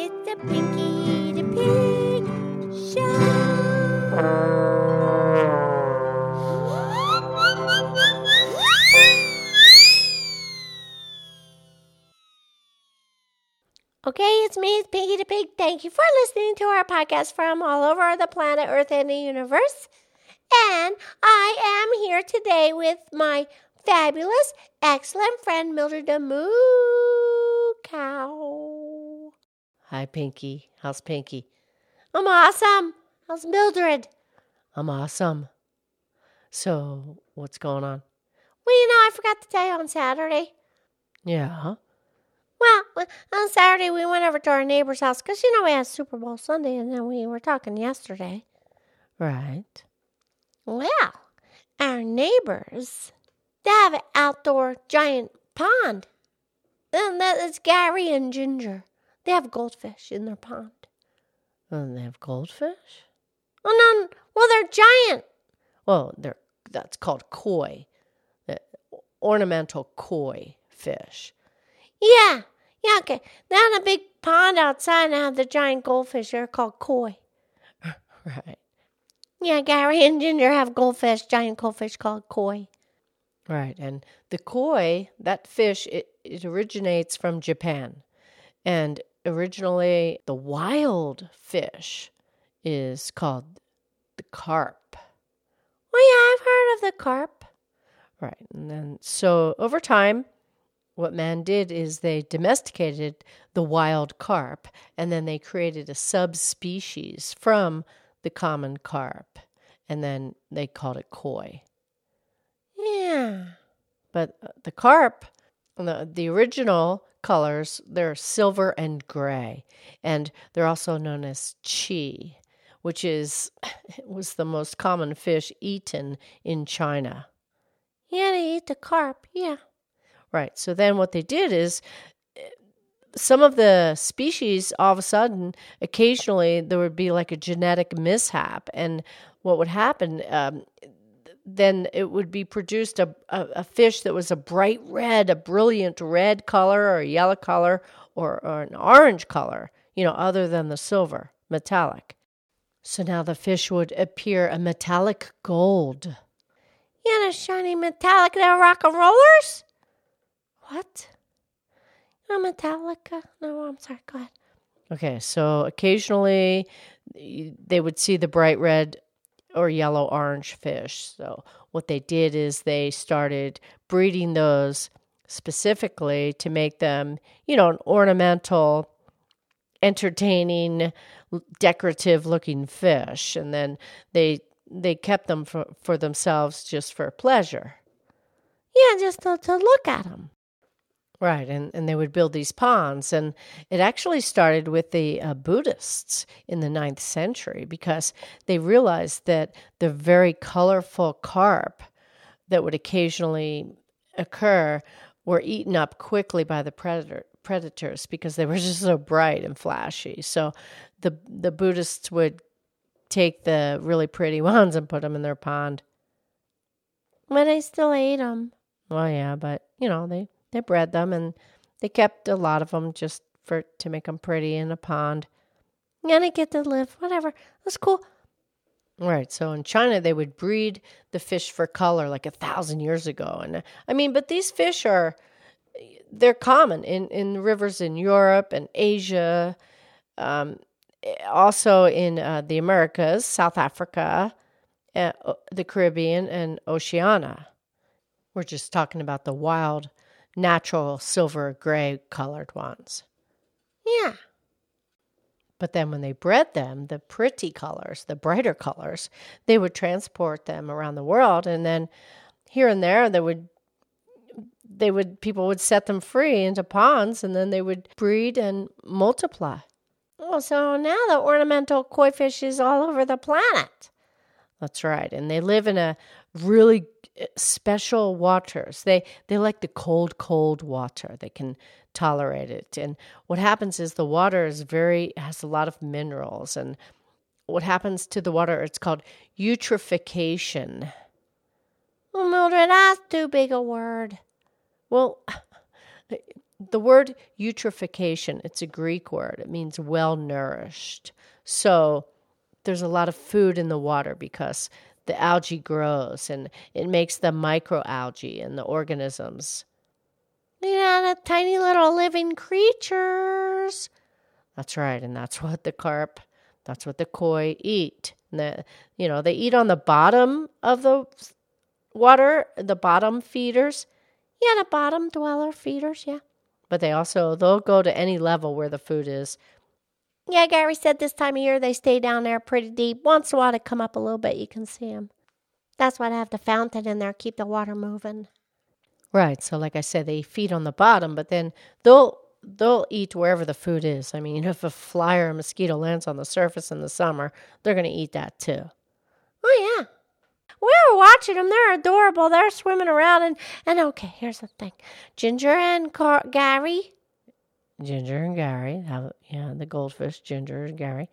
It's the Pinky the Pig Show. Okay, it's me, it's Pinky the Pig. Thank you for listening to our podcast from all over the planet Earth and the universe. And I am here today with my fabulous, excellent friend Mildred the Moo Cow. Hi, Pinky. How's Pinky? I'm awesome. How's Mildred? I'm awesome. So, what's going on? Well, you know, I forgot to tell you on Saturday. Yeah. Well, on Saturday we went over to our neighbor's house because you know we had Super Bowl Sunday, and then we were talking yesterday. Right. Well, our neighbors they have an outdoor giant pond, and that is Gary and Ginger. They have goldfish in their pond. And they have goldfish? Oh no! Well, they're giant. Well, they're that's called koi, the ornamental koi fish. Yeah, yeah, okay. They have a big pond outside and have the giant goldfish. They're called koi. right. Yeah, Gary and Ginger have goldfish, giant goldfish called koi. Right, and the koi, that fish, it, it originates from Japan. And originally, the wild fish is called the carp. Oh, yeah, I've heard of the carp. Right, and then so over time, what man did is they domesticated the wild carp and then they created a subspecies from the common carp and then they called it koi. Yeah. But uh, the carp, the, the original colors, they're silver and gray. And they're also known as chi, which is was the most common fish eaten in China. Yeah, they eat the carp, yeah. Right. So then what they did is some of the species all of a sudden occasionally there would be like a genetic mishap and what would happen um, then it would be produced a, a, a, fish that was a bright red a brilliant red color or a yellow color or, or an orange color you know other than the silver metallic so now the fish would appear a metallic gold yeah the shiny metallic they're rock and rollers what a Metallica. No, I'm sorry. Go ahead. Okay, so occasionally they would see the bright red or yellow orange fish. So what they did is they started breeding those specifically to make them, you know, an ornamental, entertaining, decorative looking fish, and then they they kept them for, for themselves just for pleasure. Yeah, just to, to look at them. Right, and, and they would build these ponds. And it actually started with the uh, Buddhists in the ninth century because they realized that the very colorful carp that would occasionally occur were eaten up quickly by the predator, predators because they were just so bright and flashy. So the, the Buddhists would take the really pretty ones and put them in their pond. But they still ate them. Well, yeah, but, you know, they they bred them and they kept a lot of them just for to make them pretty in a pond. And I get to live, whatever. That's cool. Right. So in China, they would breed the fish for color like a thousand years ago. And I mean, but these fish are, they're common in, in rivers in Europe and Asia, um, also in uh, the Americas, South Africa, uh, the Caribbean, and Oceania. We're just talking about the wild natural silver gray colored ones. Yeah. But then when they bred them, the pretty colors, the brighter colors, they would transport them around the world and then here and there they would they would people would set them free into ponds and then they would breed and multiply. Oh, so now the ornamental koi fish is all over the planet. That's right. And they live in a really special waters. They they like the cold, cold water. They can tolerate it. And what happens is the water is very has a lot of minerals. And what happens to the water? It's called eutrophication. Well, Mildred, that's too big a word. Well, the word eutrophication, it's a Greek word. It means well nourished. So there's a lot of food in the water because the algae grows and it makes the microalgae and the organisms. You know, the tiny little living creatures. That's right, and that's what the carp, that's what the koi eat. And the, you know, they eat on the bottom of the water, the bottom feeders. Yeah, the bottom dweller feeders, yeah. But they also they'll go to any level where the food is. Yeah, Gary said this time of year they stay down there pretty deep. Once in the water come up a little bit, you can see them. That's why I have the fountain in there, keep the water moving. Right. So, like I said, they feed on the bottom, but then they'll they'll eat wherever the food is. I mean, if a fly or a mosquito lands on the surface in the summer, they're going to eat that too. Oh yeah. We were watching them. They're adorable. They're swimming around and and okay. Here's the thing: Ginger and Car- Gary Ginger and Gary. Have, yeah, the goldfish, Ginger and Gary.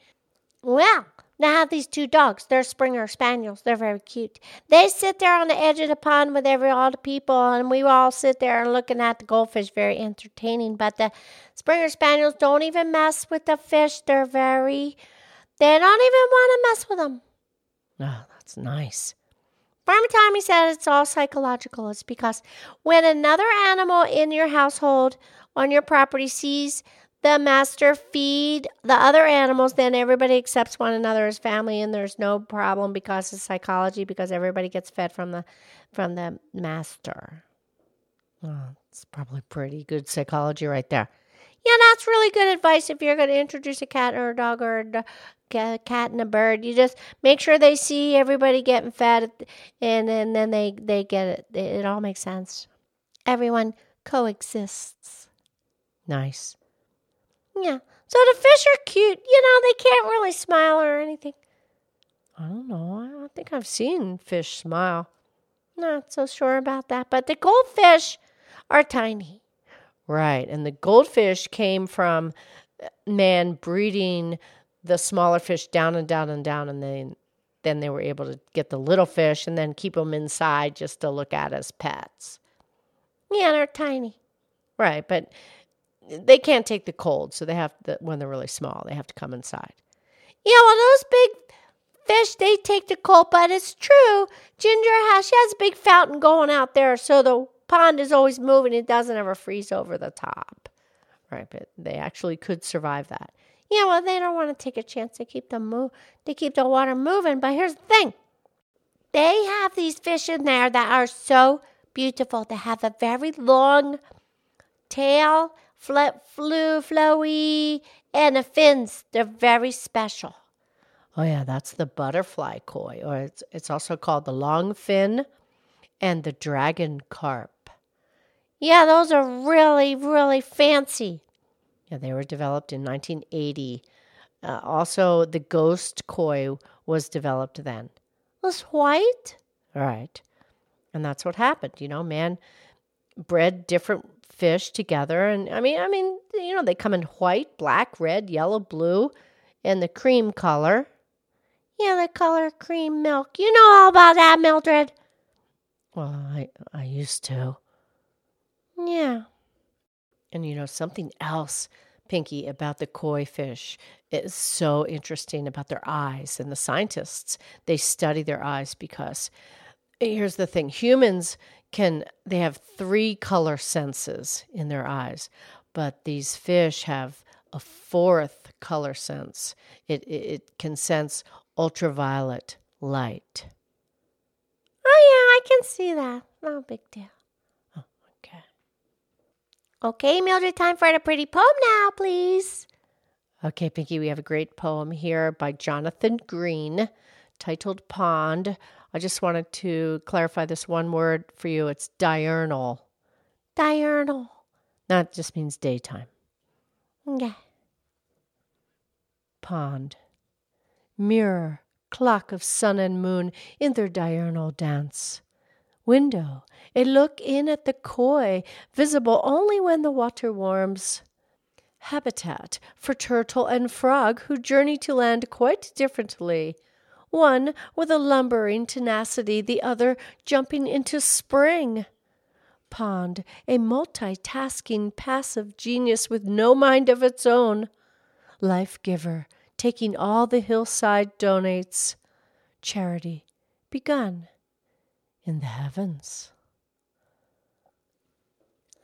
Well, now have these two dogs. They're Springer Spaniels. They're very cute. They sit there on the edge of the pond with every all the people, and we all sit there and looking at the goldfish. Very entertaining. But the Springer Spaniels don't even mess with the fish. They're very. They don't even want to mess with them. Oh, that's nice. Farmer Tommy said it's all psychological. It's because when another animal in your household on your property sees the master feed the other animals, then everybody accepts one another as family, and there's no problem because of psychology, because everybody gets fed from the from the master. Oh, it's probably pretty good psychology right there. Yeah, that's really good advice if you're going to introduce a cat or a dog or a cat and a bird. You just make sure they see everybody getting fed, and, and then they, they get it. It all makes sense. Everyone coexists. Nice. Yeah. So the fish are cute. You know, they can't really smile or anything. I don't know. I don't think I've seen fish smile. Not so sure about that. But the goldfish are tiny. Right. And the goldfish came from uh, man breeding the smaller fish down and down and down. And then, then they were able to get the little fish and then keep them inside just to look at as pets. Yeah, they're tiny. Right. But they can't take the cold, so they have to, when they're really small, they have to come inside. Yeah, well, those big fish, they take the cold, but it's true. Ginger has, she has a big fountain going out there, so the pond is always moving. It doesn't ever freeze over the top. Right, but they actually could survive that. Yeah, well, they don't want to take a chance to keep the move to keep the water moving. But here's the thing: they have these fish in there that are so beautiful. They have a very long tail flip, flu, flowy, and the fins. They're very special. Oh yeah, that's the butterfly koi, or it's it's also called the long fin and the dragon carp. Yeah, those are really really fancy. Yeah, they were developed in 1980. Uh, also, the ghost koi was developed then. It was white, right? And that's what happened. You know, man bred different fish together. And I mean, I mean, you know, they come in white, black, red, yellow, blue, and the cream color. Yeah, the color cream milk. You know all about that, Mildred. Well, I I used to. Yeah. And you know something else, Pinky, about the koi fish is so interesting about their eyes. And the scientists they study their eyes because here's the thing: humans can they have three color senses in their eyes, but these fish have a fourth color sense. It, it, it can sense ultraviolet light. Oh, yeah, I can see that. No big deal. Oh, okay. Okay, Mildred, time for the pretty poem now, please. Okay, Pinky, we have a great poem here by Jonathan Green titled Pond. I just wanted to clarify this one word for you. It's diurnal. Diurnal. That just means daytime. Yeah. Pond. Mirror, clock of sun and moon in their diurnal dance. Window, a look in at the koi, visible only when the water warms. Habitat for turtle and frog who journey to land quite differently one with a lumbering tenacity, the other jumping into spring. Pond, a multitasking passive genius with no mind of its own. Life giver, taking all the hillside donates. Charity begun in the heavens.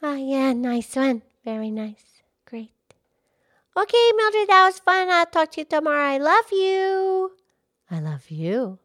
Ah, yeah, nice one. Very nice. Great. Okay, Mildred, that was fun. I'll talk to you tomorrow. I love you. I love you.